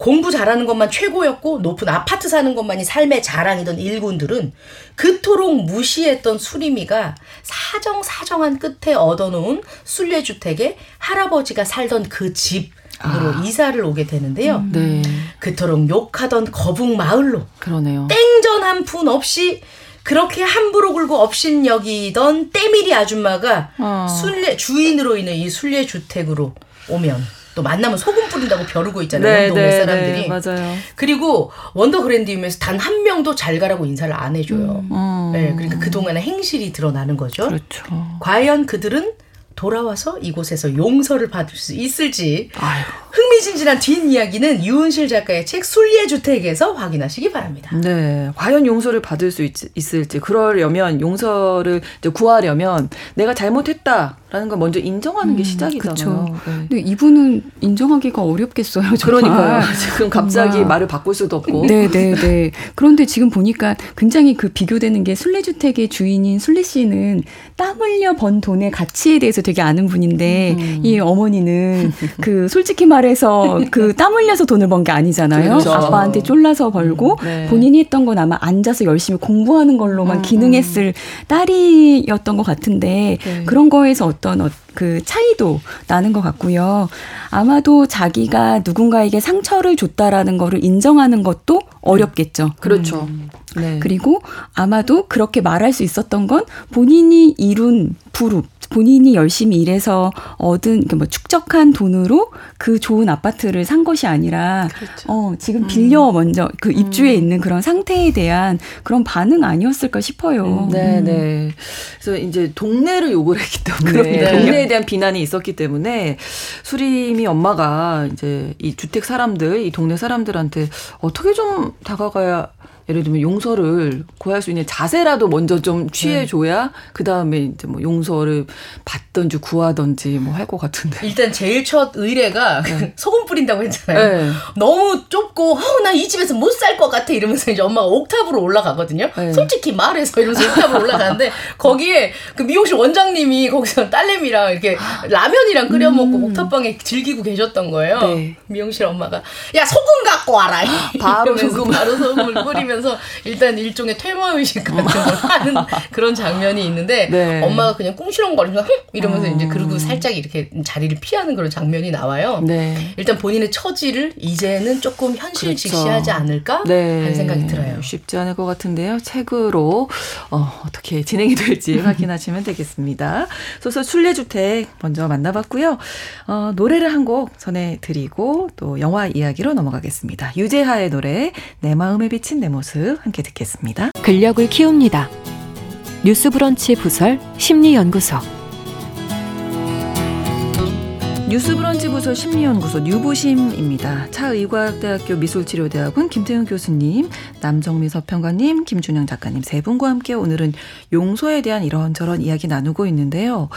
공부 잘하는 것만 최고였고 높은 아파트 사는 것만이 삶의 자랑이던 일군들은 그토록 무시했던 수리미가 사정사정한 끝에 얻어놓은 순례주택에 할아버지가 살던 그 집 으로 아. 이사를 오게 되는데요. 음, 네. 그토록 욕하던 거북 마을로 그러네요. 땡전 한 푼 없이 그렇게 함부로 굴고 업신 여기던 때밀이 아줌마가 어. 순례 주인으로 있는 이 순례 주택으로 오면 또 만나면 소금 뿌린다고 벼르고 있잖아요. 네, 동네 네, 사람들이. 네, 맞아요. 그리고 원더 그랜디움에서 단 한 명도 잘 가라고 인사를 안 해줘요. 음. 네, 그러니까 그동안의 행실이 드러나는 거죠. 그렇죠. 과연 그들은 돌아와서 이곳에서 용서를 받을 수 있을지 아유. 흥미진진한 뒷이야기는 유은실 작가의 책 순리의 주택에서 확인하시기 바랍니다. 네. 과연 용서를 받을 수 있, 을지 그러려면 용서를 구하려면 내가 잘못했다. 라는 걸 먼저 인정하는 게 음, 시작이잖아요. 네. 근데 이분은 인정하기가 어렵겠어요. 정말. 그러니까요. 지금 갑자기 정말. 말을 바꿀 수도 없고. 네, 네, 네. 그런데 지금 보니까 굉장히 그 비교되는 게 순례 주택의 주인인 순례 씨는 땀 흘려 번 돈의 가치에 대해서 되게 아는 분인데 음. 이 어머니는 그 솔직히 말해서 그 땀 흘려서 돈을 번 게 아니잖아요. 그렇죠. 아빠한테 쫄라서 벌고 음, 네. 본인이 했던 건 아마 앉아서 열심히 공부하는 걸로만 음, 기능했을 딸이었던 것 같은데 네. 그런 거에서 어떤 어, 그 차이도 나는 것 같고요. 아마도 자기가 누군가에게 상처를 줬다라는 거를 인정하는 것도 어렵겠죠. 그렇죠. 음. 네. 그리고 아마도 그렇게 말할 수 있었던 건 본인이 이룬 부릅, 본인이 열심히 일해서 얻은 뭐 축적한 돈으로 그 좋은 아파트를 산 것이 아니라 그렇죠. 어, 지금 빌려 음. 먼저 그 입주해 음. 있는 그런 상태에 대한 그런 반응 아니었을까 싶어요. 음. 네, 네. 그래서 이제 동네를 욕을 했기 때문에 네. 동네에 대한 비난이 있었기 때문에 수림이 엄마가 이제 이 주택 사람들, 이 동네 사람들한테 어떻게 좀 다가가야 예를 들면 용서를 구할 수 있는 자세라도 먼저 좀 취해줘야 네. 그 다음에 이제 뭐 용서를 받든지 구하든지 뭐 할 것 같은데. 일단 제일 첫 의뢰가 네. 소금 뿌린다고 했잖아요. 네. 너무 좁고 어, 나이 집에서 못 살 것 같아 이러면서 이제 엄마가 옥탑으로 올라가거든요. 네. 솔직히 말해서 이러면서 옥탑으로 올라가는데 거기에 그 미용실 원장님이 거기서 딸내미랑 이렇게 라면이랑 끓여 먹고 음. 옥탑방에 즐기고 계셨던 거예요. 네. 미용실 엄마가 야 소금 갖고 와라. 바로 소금 바로 소금을 뿌리면 서 일단 일종의 퇴마 의식 같은 걸 하는 그런 장면이 있는데 네. 엄마가 그냥 꿍시렁거리면서 이러면서 음. 이제 그리고 살짝 이렇게 자리를 피하는 그런 장면이 나와요. 네. 일단 본인의 처지를 이제는 조금 현실 그렇죠. 직시하지 않을까 네. 하는 생각이 들어요. 쉽지 않을 것 같은데요. 책으로 어, 어떻게 진행이 될지 확인하시면 되겠습니다. 소설 순례주택 먼저 만나봤고요. 어, 노래를 한 곡 전해드리고 또 영화 이야기로 넘어가겠습니다. 유재하의 노래 내 마음에 비친 내 모습 함께 듣겠습니다. 근력을 키웁니다. 뉴스브런치 부설 심리연구소 뉴스브런치 부서 심리연구소 뉴부심입니다. 차의과학대학교 미술치료대학원 김태훈 교수님, 남정미 서평가님, 김준영 작가님 세 분과 함께 오늘은 용서에 대한 이런저런 이야기 나누고 있는데요.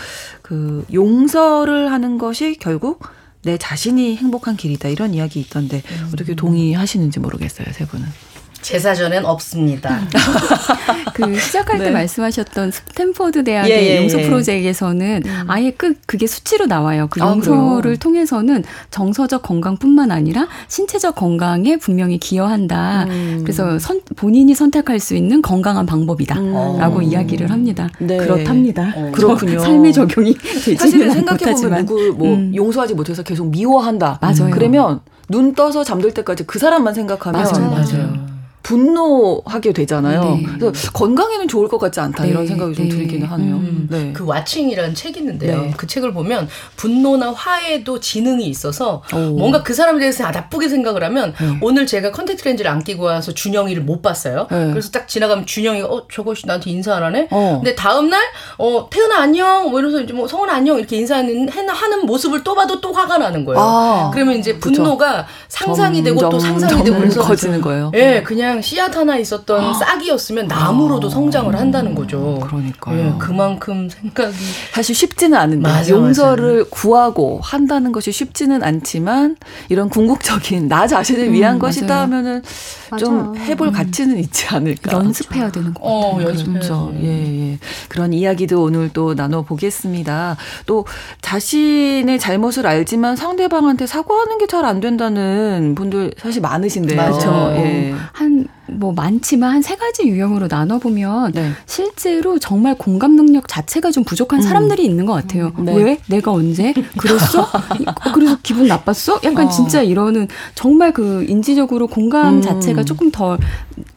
그 용서를 하는 것이 결국 내 자신이 행복한 길이다 이런 이야기 있던데 음. 어떻게 동의하시는지 모르겠어요, 세 분은. 제 사 전엔 없습니다. 그 시작할 네. 때 말씀하셨던 스탠퍼드 대학의 예, 예, 용서 예. 프로젝트에서는 음. 아예 그 그게 수치로 나와요. 그 아, 용서를 아, 통해서는 정서적 건강뿐만 아니라 신체적 건강에 분명히 기여한다. 음. 그래서 선, 본인이 선택할 수 있는 건강한 방법이다라고 음. 이야기를 합니다. 네. 그렇답니다. 어. 그렇군요. 삶의 적용이 되지는 생각해 보면 누구 뭐 음. 용서하지 못해서 계속 미워한다. 맞아요. 그러면 눈 떠서 잠들 때까지 그 사람만 생각하면 맞아요. 맞아요. 분노하게 되잖아요. 네. 그래서 건강에는 좋을 것 같지 않다 네. 이런 생각이 좀 네. 들기는 하네요. 음. 네. 그 와칭이라는 책이 있는데요. 네. 그 책을 보면 분노나 화에도 지능이 있어서 오. 뭔가 그 사람에 대해서 나쁘게 생각을 하면 네. 오늘 제가 콘택트렌즈를 안 끼고 와서 준영이를 못 봤어요. 네. 그래서 딱 지나가면 준영이가 어 저것이 나한테 인사 안 하네. 어. 근데 다음 날 어 태연아 안녕 뭐 이러면서 이제 뭐 성은 안녕 이렇게 인사하는 하는 모습을 또 봐도 또 화가 나는 거예요. 아. 그러면 이제 분노가 그쵸. 상상이 되고 또 상상이 되고 그래서 커지는 거예요. 예, 네, 그냥 그냥 씨앗 하나 있었던 아. 싹이었으면 나무로도 아. 성장을 한다는 거죠. 그러니까요. 예, 그만큼 생각이 사실 쉽지는 않은데 맞아, 용서를 맞아. 구하고 한다는 것이 쉽지는 않지만 이런 궁극적인 나 자신을 위한 음, 것이다 하면은 좀 해볼 음. 가치는 있지 않을까. 연습해야 되는 거 어, 연습죠. 예, 예. 그런 이야기도 오늘 또 나눠 보겠습니다. 또 자신의 잘못을 알지만 상대방한테 사과하는 게 잘 안 된다는 분들 사실 많으신데요. 맞죠. 예. 한 뭐 많지만 한 세 가지 유형으로 나눠보면 네. 실제로 정말 공감 능력 자체가 좀 부족한 음. 사람들이 있는 것 같아요. 네. 왜? 내가 언제? 그랬어? 그래서 기분 나빴어? 약간 어. 진짜 이러는 정말 그 인지적으로 공감 음. 자체가 조금 더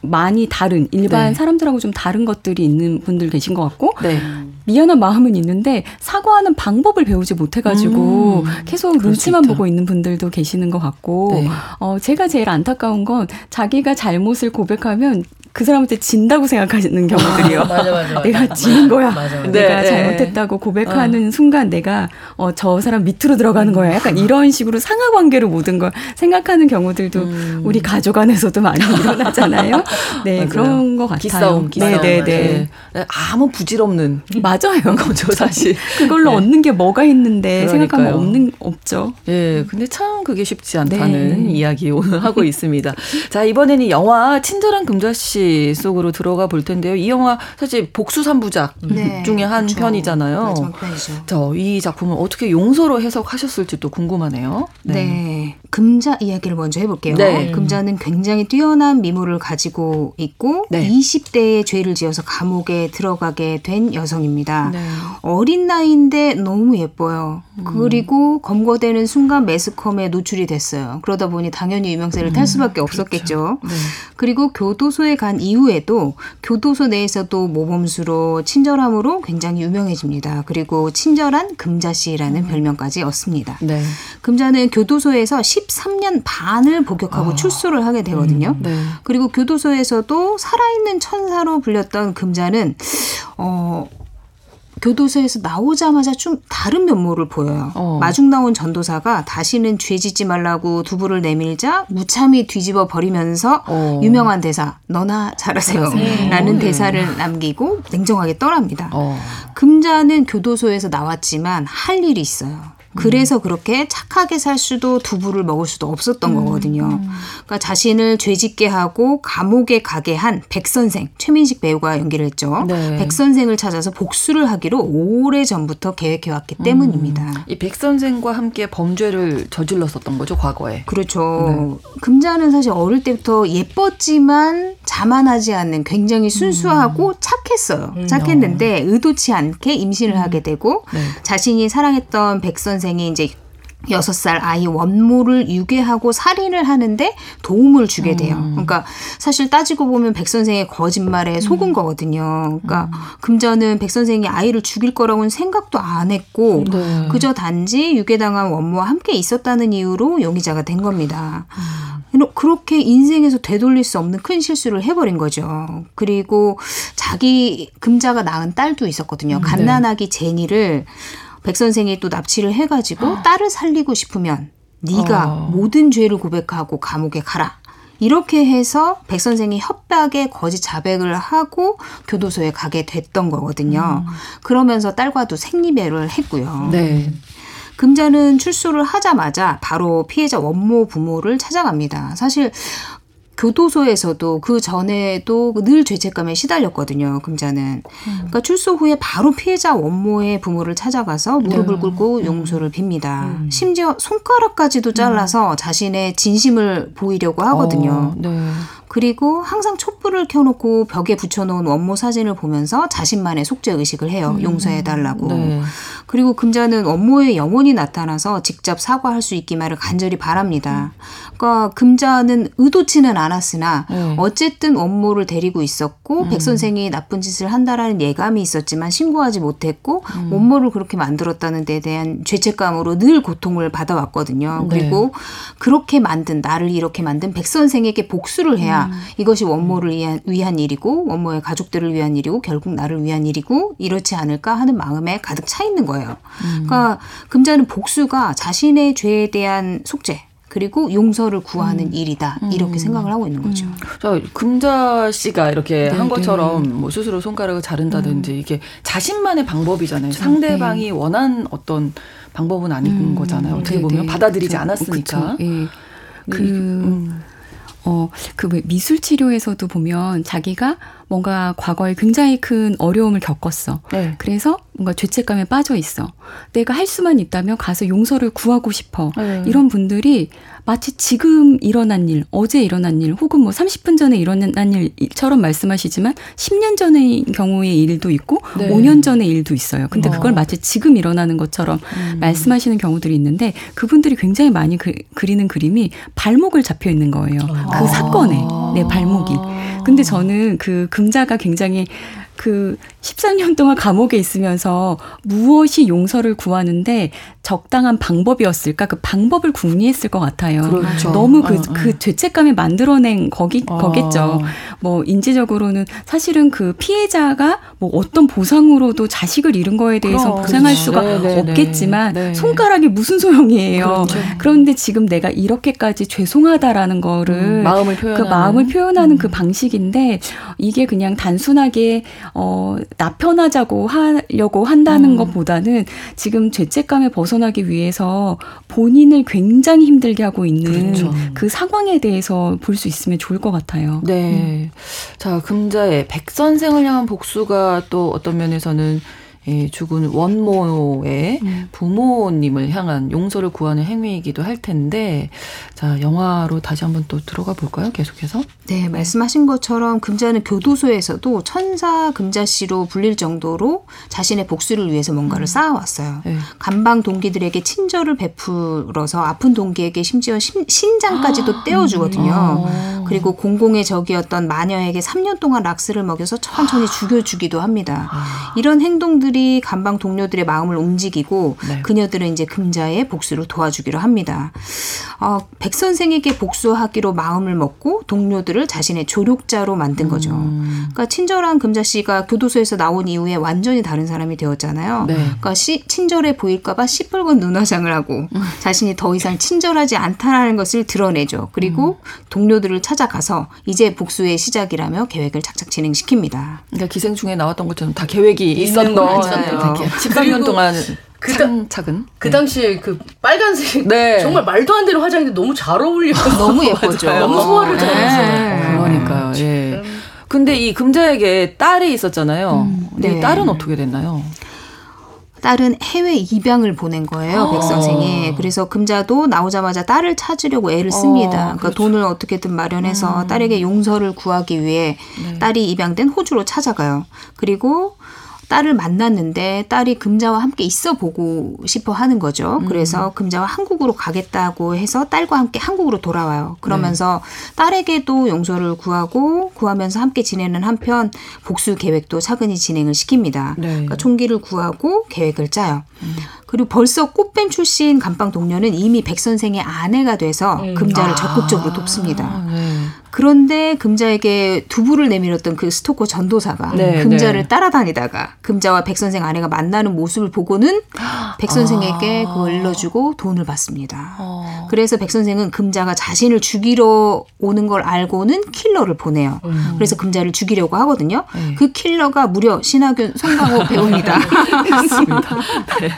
많이 다른 일반 네. 사람들하고 좀 다른 것들이 있는 분들 계신 것 같고 네. 미안한 마음은 있는데 사과하는 방법을 배우지 못해가지고 음. 계속 눈치만 보고 있는 분들도 계시는 것 같고 네. 어, 제가 제일 안타까운 건 자기가 잘못을 고백하면 그 사람한테 진다고 생각하시는 경우들이요. 맞아, 맞아, 내가 지는 거야. 맞아, 맞아. 내가 네, 잘못했다고 고백하는 어. 순간 내가 어, 저 사람 밑으로 들어가는 거야. 약간 이런 식으로 상하 관계로 모든 걸 생각하는 경우들도 음. 우리 가족 안에서도 많이 일어나잖아요. 네, 그런 것 같아요. 기싸움, 기싸움. 네, 네, 네. 아무 부질없는 맞아요. 거죠, 사실. 그걸로 네. 얻는 게 뭐가 있는데 그러니까요. 생각하면 없는 없죠. 예, 근데 참 그게 쉽지 않다는 네. 이야기 오늘 하고 있습니다. 자, 이번에는 영화 친절한 금자씨 속으로 들어가 볼 텐데요. 이 영화 사실 복수 삼부작 네, 중에 한 그렇죠. 편이잖아요. 네, 저이 작품을 어떻게 용서로 해석하셨을지 또 궁금하네요. 네. 네. 금자 이야기를 먼저 해볼게요. 네. 금자는 굉장히 뛰어난 미모를 가지고 있고 네. 20대에 죄를 지어서 감옥에 들어가게 된 여성입니다. 네. 어린 나이인데 너무 예뻐요. 음. 그리고 검거되는 순간 매스컴에 노출이 됐어요. 그러다 보니 당연히 유명세를 탈 음, 수밖에 음, 없었겠죠. 그렇죠. 그리고 교도소에 간 이후에도 교도소 내에서도 모범수로 친절함으로 굉장히 유명해집니다. 그리고 친절한 금자씨라는 음. 별명까지 얻습니다. 네. 금자는 교도소에서 13년 반을 복역하고 아. 출소를 하게 되거든요. 음. 네. 그리고 교도소에서도 살아있는 천사로 불렸던 금자는 어 교도소에서 나오자마자 좀 다른 면모를 보여요. 어. 마중 나온 전도사가 다시는 죄 짓지 말라고 두부를 내밀자 무참히 뒤집어 버리면서 어. 유명한 대사 너나 잘하세요 네. 라는 대사를 남기고 냉정하게 떠납니다. 어. 금자는 교도소에서 나왔지만 할 일이 있어요. 그래서 그렇게 착하게 살 수도 두부를 먹을 수도 없었던 음. 거거든요. 그러니까 자신을 죄짓게 하고 감옥에 가게 한 백 선생 최민식 배우가 연기를 했죠. 네. 백 선생을 찾아서 복수를 하기로 오래 전부터 계획해 왔기 음. 때문입니다. 이 백 선생과 함께 범죄를 저질렀었던 거죠 과거에. 그렇죠. 네. 금자는 사실 어릴 때부터 예뻤지만 자만하지 않는 굉장히 순수하고 음. 착했어요. 음. 착했는데 의도치 않게 임신을 음. 하게 되고 네. 자신이 사랑했던 백 선생 선생이 이제 여섯 살 아이 원모를 유괴하고 살인을 하는데 도움을 주게 돼요. 음. 그러니까 사실 따지고 보면 백 선생의 거짓말에 속은 음. 거거든요. 그러니까 음. 금전은 백 선생이 아이를 죽일 거라고는 생각도 안 했고 네. 그저 단지 유괴당한 원모와 함께 있었다는 이유로 용의자가 된 겁니다. 음. 그렇게 인생에서 되돌릴 수 없는 큰 실수를 해버린 거죠. 그리고 자기 금자가 낳은 딸도 있었거든요. 음, 네. 갓난아기 제니를 백 선생이 또 납치를 해가지고 아. 딸을 살리고 싶으면 네가 어. 모든 죄를 고백하고 감옥에 가라. 이렇게 해서 백 선생이 협박에 거짓 자백을 하고 교도소에 가게 됐던 거거든요. 음. 그러면서 딸과도 생리배를 했고요. 네. 금자는 출소를 하자마자 바로 피해자 원모 부모를 찾아갑니다. 사실 교도소에서도 그 전에도 늘 죄책감에 시달렸거든요. 금자는. 음. 그러니까 출소 후에 바로 피해자 원모의 부모를 찾아가서 무릎을 네. 꿇고 음. 용서를 빕니다. 음. 심지어 손가락까지도 잘라서 음. 자신의 진심을 보이려고 하거든요. 어, 네. 그리고 항상 촛불을 켜놓고 벽에 붙여놓은 원모 사진을 보면서 자신만의 속죄 의식을 해요. 음. 용서해달라고. 네. 그리고 금자는 원모의 영혼이 나타나서 직접 사과할 수 있기만을 간절히 바랍니다. 그러니까 금자는 의도치는 않았으나 네. 어쨌든 원모를 데리고 있었고 음. 백 선생이 나쁜 짓을 한다라는 예감이 있었지만 신고하지 못했고 음. 원모를 그렇게 만들었다는 데 대한 죄책감으로 늘 고통을 받아왔거든요. 네. 그리고 그렇게 만든 나를 이렇게 만든 백 선생에게 복수를 해야 음. 이것이 원모를 위한, 위한 일이고 원모의 가족들을 위한 일이고 결국 나를 위한 일이고 이렇지 않을까 하는 마음에 가득 차 있는 거예요. 음. 그러니까 금자는 복수가 자신의 죄에 대한 속죄 그리고 용서를 구하는 음. 일이다 이렇게 음. 생각을 하고 있는 거죠. 음. 자 금자 씨가 이렇게 네, 한 것처럼 네. 뭐 스스로 손가락을 자른다든지 음. 이게 자신만의 방법이잖아요. 그렇죠. 상대방이 네. 원한 어떤 방법은 아닌 음. 거잖아요. 어떻게 네, 보면 네. 받아들이지 그렇죠. 않았으니까. 예. 그 어, 그 미술 치료에서도 보면 자기가 뭔가 과거에 굉장히 큰 어려움을 겪었어. 네. 그래서 뭔가 죄책감에 빠져 있어. 내가 할 수만 있다면 가서 용서를 구하고 싶어. 네. 이런 분들이 마치 지금 일어난 일, 어제 일어난 일, 혹은 뭐 30분 전에 일어난 일처럼 말씀하시지만 10년 전의 경우의 일도 있고 네. 5년 전의 일도 있어요. 근데 그걸 어. 마치 지금 일어나는 것처럼 음. 말씀하시는 경우들이 있는데 그분들이 굉장히 많이 그, 그리는 그림이 발목을 잡혀 있는 거예요. 그 아. 사건에 내 발목이. 근데 저는 그 금자가 굉장히 그 13년 동안 감옥에 있으면서 무엇이 용서를 구하는데 적당한 방법이었을까? 그 방법을 궁리했을 것 같아요. 그렇죠. 너무 그, 어, 어. 그 죄책감이 만들어낸 거기, 어. 거겠죠. 뭐, 인지적으로는 사실은 그 피해자가 뭐 어떤 보상으로도 자식을 잃은 거에 대해서 보상할 그렇죠. 수가 네, 네, 네. 없겠지만 네. 손가락이 무슨 소용이에요. 그렇죠. 그런데 지금 내가 이렇게까지 죄송하다라는 거를 음, 마음을 표현하는, 그 마음을 표현하는 음. 그 방식인데 이게 그냥 단순하게 어, 나편하자고 하려고 한다는 음. 것보다는 지금 죄책감에 벗어나기 위해서 본인을 굉장히 힘들게 하고 있는 그렇죠. 그 상황에 대해서 볼 수 있으면 좋을 것 같아요. 네. 음. 자, 금자의 백선생을 향한 복수가 또 어떤 면에서는 예, 죽은 원모의 음. 부모님을 향한 용서를 구하는 행위이기도 할 텐데 자 영화로 다시 한번 또 들어가 볼까요? 계속해서 네 말씀하신 것처럼 금자는 교도소에서도 천사 금자씨로 불릴 정도로 자신의 복수를 위해서 뭔가를 음. 쌓아왔어요. 네. 감방 동기들에게 친절을 베풀어서 아픈 동기에게 심지어 심, 신장까지도 아. 떼어주거든요. 아. 그리고 공공의 적이었던 마녀에게 3년 동안 락스를 먹여서 천천히 아. 죽여주기도 합니다. 아. 이런 행동들이 감방 동료들의 마음을 움직이고 네. 그녀들은 이제 금자의 복수를 도와주기로 합니다. 어, 백 선생에게 복수하기로 마음을 먹고 동료들을 자신의 조력자로 만든 거죠. 음. 그러니까 친절한 금자 씨가 교도소에서 나온 이후에 완전히 다른 사람이 되었잖아요. 네. 그러니까 시, 친절해 보일까봐 시뻘건 눈화장을 하고 음. 자신이 더 이상 친절하지 않다라는 것을 드러내죠. 그리고 음. 동료들을 찾 아가서 이제 복수의 시작이라며 계획을 착착 진행시킵니다. 그러니까 기생충에 나왔던 것처럼 다 계획이 있었던 13년 동안 그 차근차근. 그 네. 당시에 그 빨간색 네. 정말 말도 안 되는 화장인데 너무 잘 어울려. 너무 예쁘죠. 너무 소화를 잘했어요. 네. 그러니까요. 예. 근데 이 금자에게 딸이 있었잖아요. 음, 네. 딸은 어떻게 됐나요? 딸은 해외 입양을 보낸 거예요, 아. 백 선생이. 그래서 금자도 나오자마자 딸을 찾으려고 애를 씁니다. 어, 그러니까 그렇죠. 돈을 어떻게든 마련해서 음. 딸에게 용서를 구하기 위해 네. 딸이 입양된 호주로 찾아가요. 그리고 딸을 만났는데 딸이 금자와 함께 있어 보고 싶어 하는 거죠. 음. 그래서 금자와 한국으로 가겠다고 해서 딸과 함께 한국으로 돌아와요. 그러면서 네. 딸에게도 용서를 구하고 구하면서 함께 지내는 한편 복수 계획도 차근히 진행을 시킵니다. 네. 그러니까 총기를 구하고 계획을 짜요. 음. 그리고 벌써 꽃뱀 출신 감방 동료는 이미 백 선생의 아내가 돼서 음. 금자를 아. 적극적으로 돕습니다. 네. 그런데 금자에게 두부를 내밀었던 그 스토커 전도사가 네, 금자를 네. 따라다니다가 금자와 백 선생 아내가 만나는 모습을 보고는 백 선생에게 아. 그걸 일러주고 돈을 받습니다. 아. 그래서 백 선생은 금자가 자신을 죽이러 오는 걸 알고는 킬러를 보내요. 음. 그래서 금자를 죽이려고 하거든요. 네. 그 킬러가 무려 신하균 송강호 배우입니다. 네.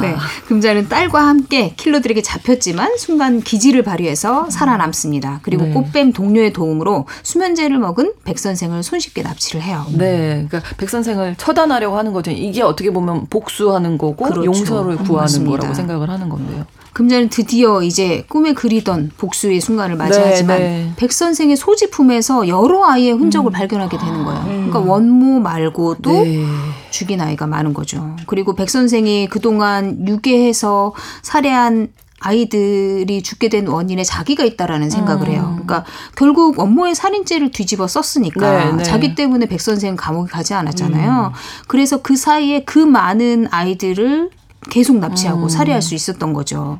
네. 금자는 딸과 함께 킬러들에게 잡혔지만 순간 기지를 발휘해서 살아남습니다. 그리고 네. 꽃뱀 동료의 도움으로 수면제를 먹은 백 선생을 손쉽게 납치를 해요. 네, 그러니까 백 선생을 처단하려고 하는 거죠. 이게 어떻게 보면 복수하는 거고 그렇죠. 용서를 구하는 맞습니다. 거라고 생각을 하는 건데요. 금자는 드디어 이제 꿈에 그리던 복수의 순간을 맞이하지만 네, 네. 백 선생의 소지품에서 여러 아이의 흔적을 음. 발견하게 되는 거예요. 음. 그러니까 원모 말고도 네. 죽인 아이가 많은 거죠. 그리고 백 선생이 그동안 유괴해서 살해한 아이들이 죽게 된 원인에 자기가 있다라는 생각을 해요. 음. 그러니까 결국 원모의 살인죄를 뒤집어 썼으니까 네, 네. 자기 때문에 백 선생 감옥에 가지 않았잖아요. 음. 그래서 그 사이에 그 많은 아이들을 계속 납치하고 음. 살해할 수 있었던 거죠.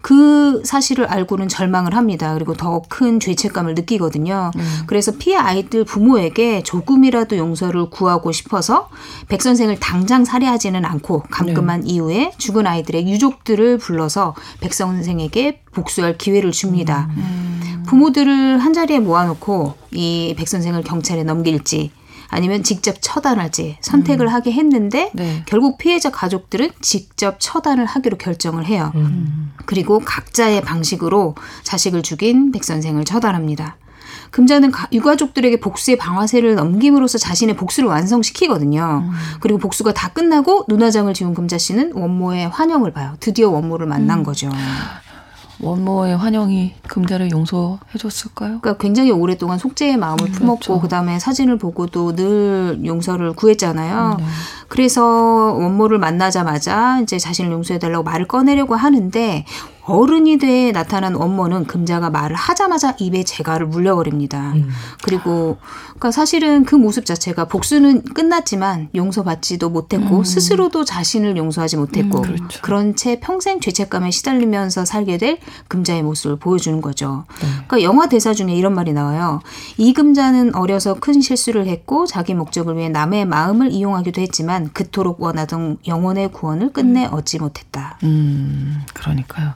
그 사실을 알고는 절망을 합니다. 그리고 더 큰 죄책감을 느끼거든요. 음. 그래서 피해 아이들 부모에게 조금이라도 용서를 구하고 싶어서 백 선생을 당장 살해하지는 않고 감금한 네. 이후에 죽은 아이들의 유족들을 불러서 백 선생에게 복수할 기회를 줍니다. 음. 부모들을 한 자리에 모아놓고 이 백 선생을 경찰에 넘길지 아니면 직접 처단할지 선택을 음. 하게 했는데 네. 결국 피해자 가족들은 직접 처단을 하기로 결정을 해요. 음. 그리고 각자의 방식으로 자식을 죽인 백 선생을 처단합니다. 금자는 유가족들에게 복수의 방아쇠를 넘김으로써 자신의 복수를 완성시키거든요. 음. 그리고 복수가 다 끝나고 눈화장을 지운 금자 씨는 원모의 환영을 봐요. 드디어 원모를 만난 음. 거죠. 원모의 환영이 금자를 용서해줬을까요? 그러니까 굉장히 오랫동안 속죄의 마음을 음, 품었고 그렇죠. 그다음에 사진을 보고도 늘 용서를 구했잖아요. 네. 그래서 원모를 만나자마자 이제 자신을 용서해달라고 말을 꺼내려고 하는데 어른이 돼 나타난 원모는 금자가 말을 하자마자 입에 재갈을 물려버립니다. 음. 그리고 그러니까 사실은 그 모습 자체가 복수는 끝났지만 용서받지도 못했고 음. 스스로도 자신을 용서하지 못했고 음, 그렇죠. 그런 채 평생 죄책감에 시달리면서 살게 될 금자의 모습을 보여주는 거죠. 네. 그러니까 영화 대사 중에 이런 말이 나와요. 이 금자는 어려서 큰 실수를 했고 자기 목적을 위해 남의 마음을 이용하기도 했지만 그토록 원하던 영혼의 구원을 끝내 음. 얻지 못했다. 음, 그러니까요.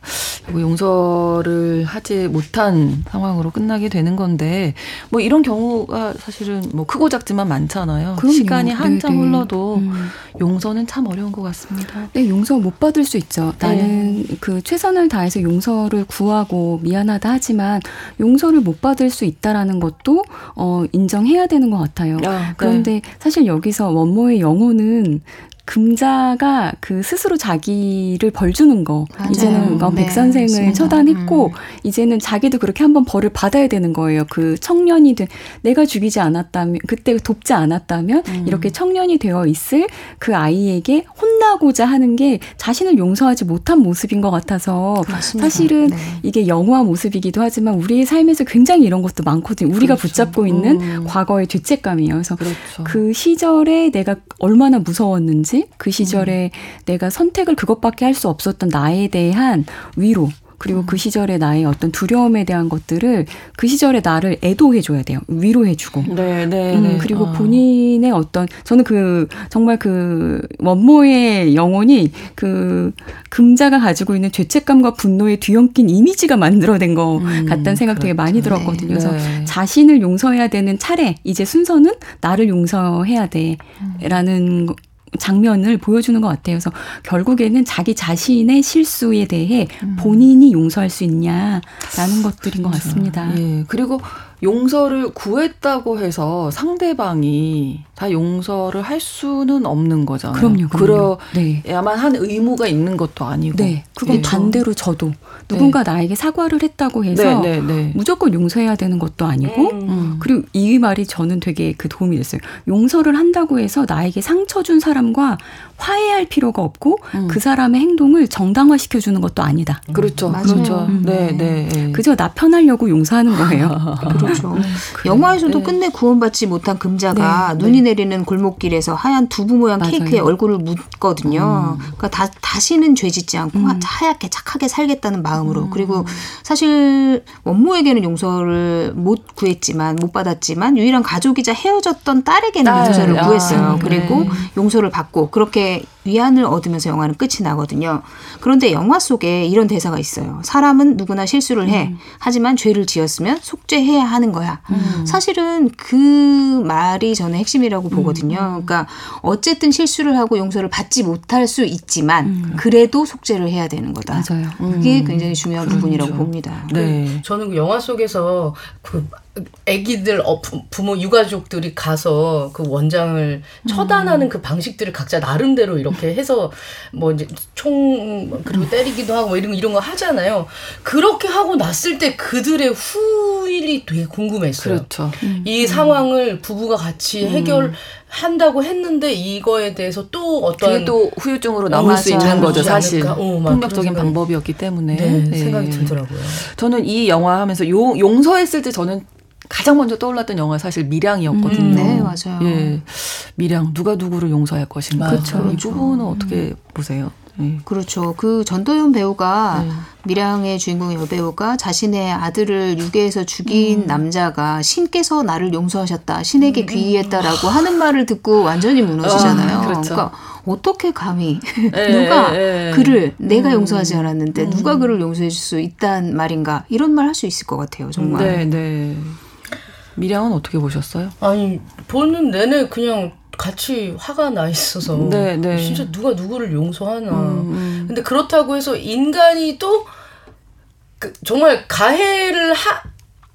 용서를 하지 못한 상황으로 끝나게 되는 건데 뭐 이런 경우가 사실은 뭐 크고 작지만 많잖아요. 그럼요. 시간이 한참 네네. 흘러도 음. 용서는 참 어려운 것 같습니다. 네, 용서 못 받을 수 있죠. 네. 나는 그 최선을 다해서 용서를 구하고 미안하다 하지만 용서를 못 받을 수 있다라는 것도 어 인정해야 되는 것 같아요. 아, 네. 그런데 사실 여기서 원모의 영혼은 금자가 그 스스로 자기를 벌 주는 거 맞아요. 이제는 네, 백 선생을 맞습니다. 처단했고 음. 이제는 자기도 그렇게 한번 벌을 받아야 되는 거예요. 그 청년이 된 내가 죽이지 않았다면 그때 돕지 않았다면 음. 이렇게 청년이 되어 있을 그 아이에게 혼나고자 하는 게 자신을 용서하지 못한 모습인 것 같아서 맞습니다. 사실은 네. 이게 영화 모습이기도 하지만 우리의 삶에서 굉장히 이런 것도 많거든요. 우리가 그렇죠. 붙잡고 있는 음. 과거의 죄책감이에요. 그래서 그렇죠. 그 시절에 내가 얼마나 무서웠는지 그 시절에 음. 내가 선택을 그것밖에 할 수 없었던 나에 대한 위로 그리고 음. 그 시절의 나의 어떤 두려움에 대한 것들을 그 시절의 나를 애도해줘야 돼요. 위로해주고. 네, 네. 음, 네. 그리고 아. 본인의 어떤 저는 그 정말 그 원모의 영혼이 그 금자가 가지고 있는 죄책감과 분노의 뒤엉킨 이미지가 만들어낸 것 음, 같다는 생각 그렇죠. 되게 많이 그렇죠. 들었거든요. 네, 그래서 네. 자신을 용서해야 되는 차례 이제 순서는 나를 용서해야 돼 라는 음. 장면을 보여주는 것 같아요. 그래서 결국에는 자기 자신의 실수에 대해 음. 본인이 용서할 수 있냐라는 것들인 것 그렇죠. 같습니다. 예. 그리고 용서를 구했다고 해서 상대방이 다 용서를 할 수는 없는 거잖아요. 그럼요. 그럼요. 그래야만 네. 한 의무가 있는 것도 아니고. 네. 그건 네. 반대로 저도 누군가 네. 나에게 사과를 했다고 해서 네, 네, 네. 무조건 용서해야 되는 것도 아니고 음. 음. 그리고 이 말이 저는 되게 그 도움이 됐어요. 용서를 한다고 해서 나에게 상처 준 사람과 화해할 필요가 없고 음. 그 사람의 행동을 정당화시켜 주는 것도 아니다. 그렇죠. 맞아요. 그렇죠. 음. 네, 네. 그저 나 편하려고 용서하는 거예요. 그렇죠. 음. 영화에서도 네. 끝내 구원받지 못한 금자가 네. 눈이 네. 내리는 골목길에서 하얀 두부 모양 맞아요. 케이크에 얼굴을 묻거든요. 음. 그러니까 다, 다시는 죄짓지 않고 음. 하얗게 착하게 살겠다는 마음으로. 음. 그리고 사실 원모에게는 용서를 못 구했지만 못 받았지만 유일한 가족이자 헤어졌던 딸에게는 딸. 용서를 아, 구했어요. 그리고 용서를 받고 그렇게 위안을 얻으면서 영화는 끝이 나거든요. 그런데 영화 속에 이런 대사가 있어요. 사람은 누구나 실수를 해. 음. 하지만 죄를 지었으면 속죄해야 하는 거야. 음. 사실은 그 말이 저는 핵심이라고 음. 보거든요. 그러니까 어쨌든 실수를 하고 용서를 받지 못할 수 있지만 음. 그래도 속죄를 해야 되는 거다. 맞아요. 그게 음. 굉장히 중요한 그렇죠. 부분이라고 봅니다. 네. 저는 그 영화 속에서 그 애기들 어, 부모 유가족들이 가서 그 원장을 처단하는 음. 그 방식들을 각자 나름대로 이렇게 해서 뭐 이제 총 그리고 때리기도 하고 뭐 이런 이런 거 하잖아요. 그렇게 하고 났을 때 그들의 후일이 되게 궁금했어요. 그렇죠. 음. 이 상황을 부부가 같이 음. 해결 한다고 했는데 이거에 대해서 또 어떤 또 후유증으로 남을 수 있는 거죠 사실 어, 폭력적인 방법이었기 때문에 네, 네. 생각이 들더라고요. 저는 이 영화 하면서 용, 용서했을 때 저는 가장 먼저 떠올랐던 영화 사실 미량이었거든요. 음, 네, 맞아요. 예. 미량 누가 누구를 용서할 것인가. 그렇죠. 이 그렇죠. 부분은 어떻게 음. 보세요? 네. 그렇죠. 그 전도연 배우가 네. 미량의 주인공 여배우가 자신의 아들을 유괴해서 죽인 음. 남자가 신께서 나를 용서하셨다, 신에게 음. 귀의했다라고 하는 말을 듣고 완전히 무너지잖아요. 아, 그렇죠. 그러니까 어떻게 감히 에, 누가 에, 에. 그를 내가 음. 용서하지 않았는데 음. 누가 그를 용서해 줄 수 있단 말인가 이런 말 할 수 있을 것 같아요. 정말. 네, 네. 미량은 어떻게 보셨어요? 아니 보는 내내 그냥 같이 화가 나 있어서 네, 네. 진짜 누가 누구를 용서하나. 음, 음. 근데 그렇다고 해서 인간이 또 그 정말 가해를 하,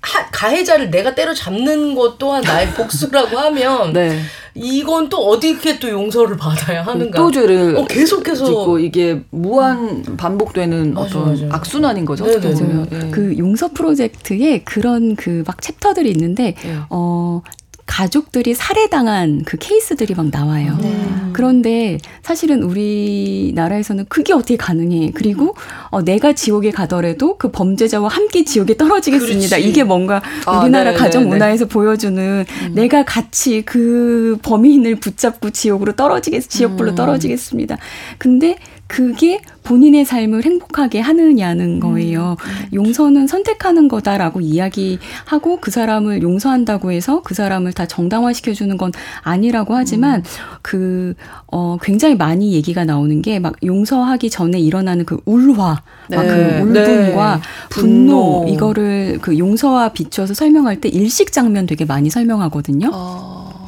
하 가해자를 내가 때려잡는 것 또한 나의 복수라고 하면 네. 이건 또 어디게 또 용서를 받아야 하는가? 또 죄를 어, 계속해서 짓고 이게 무한 반복되는 맞아, 어떤 맞아. 악순환인 거죠. 네, 네, 네. 네. 그 용서 프로젝트에 그런 그 막 챕터들이 있는데 네. 어 가족들이 살해당한 그 케이스들이 막 나와요. 네. 그런데 사실은 우리나라에서는 그게 어떻게 가능해? 그리고 어, 내가 지옥에 가더라도 그 범죄자와 함께 지옥에 떨어지겠습니다. 그렇지. 이게 뭔가 아, 우리나라 아, 가정 문화에서 보여주는 음. 내가 같이 그 범인을 붙잡고 지옥으로 떨어지겠, 지옥불로 음. 떨어지겠습니다. 근데 그게 본인의 삶을 행복하게 하느냐는 음. 거예요. 음. 용서는 선택하는 거다라고 이야기하고 그 사람을 용서한다고 해서 그 사람을 다 정당화시켜주는 건 아니라고 하지만 음. 그, 어, 굉장히 많이 얘기가 나오는 게 막 용서하기 전에 일어나는 그 울화, 네. 막그 울분과 네. 분노, 분노, 이거를 그 용서와 비추어서 설명할 때 일식 장면 되게 많이 설명하거든요. 어.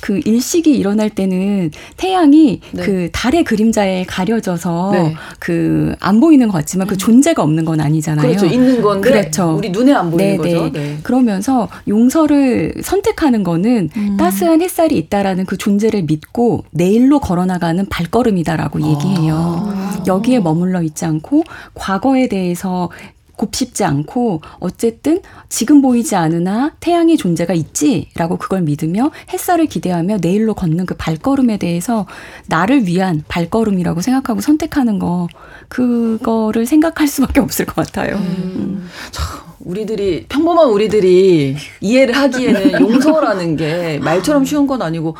그 일식이 일어날 때는 태양이 네. 그 달의 그림자에 가려져서 네. 그안 보이는 것 같지만 그 음. 존재가 없는 건 아니잖아요. 그렇죠. 있는 건데 그렇죠. 우리 눈에 안 보이는 네네. 거죠. 네. 그러면서 용서를 선택하는 거는 음. 따스한 햇살이 있다라는 그 존재를 믿고 내일로 걸어나가는 발걸음이다라고 아. 얘기해요. 여기에 머물러 있지 않고 과거에 대해서 곱씹지 않고 어쨌든 지금 보이지 않으나 태양의 존재가 있지라고 그걸 믿으며 햇살을 기대하며 내일로 걷는 그 발걸음에 대해서 나를 위한 발걸음이라고 생각하고 선택하는 거 그거를 생각할 수밖에 없을 것 같아요. 음. 음. 우리들이 평범한 우리들이 이해를 하기에는 용서라는 게 말처럼 쉬운 건 아니고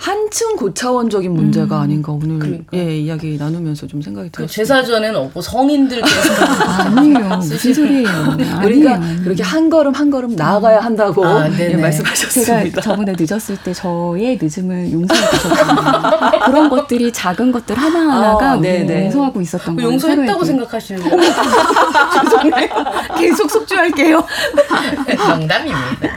한층 고차원적인 문제가 음. 아닌가 오늘 그러니까. 예 이야기 나누면서 좀 생각이 들었어요. 그 제사전에는 없고 성인들께서 아니에요 무슨 소리예요? 우리가 아니에요. 그렇게 한 걸음 한 걸음 나아가야 한다고 아, 예, 말씀하셨습니다. 제가 저번에 늦었을 때 저의 늦음을 용서해 주셨거든요. 그런 것들이 작은 것들 하나 하나가 아, 용서하고 있었던 거예요. 용서했다고 생각하시는 거예요? 계속 속주할게요. 농담입니다.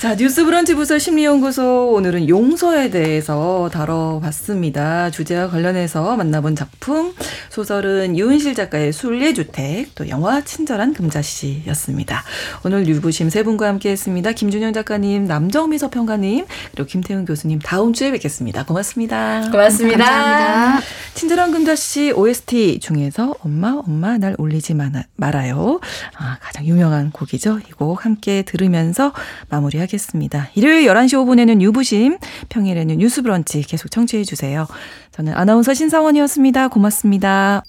자 뉴스브런치 부서 심리연구소 오늘은 용서에 대해서 다뤄봤습니다. 주제와 관련해서 만나본 작품 소설은 유은실 작가의 순례주택 또 영화 친절한 금자씨였습니다. 오늘 유부심 세 분과 함께했습니다. 김준영 작가님, 남정미 서평가님 그리고 김태훈 교수님 다음 주에 뵙겠습니다. 고맙습니다. 고맙습니다. 감사합니다. 친절한 금자씨 OST 중에서 엄마 엄마 날 올리지 말아요. 아, 가장 유명한 곡이죠. 이 곡 함께 들으면서 마무리하겠습니다. 일요일 11시 5분에는 유부심 평일에 는 뉴스 브런치 계속 청취해 주세요. 저는 아나운서 신상원이었습니다. 고맙습니다.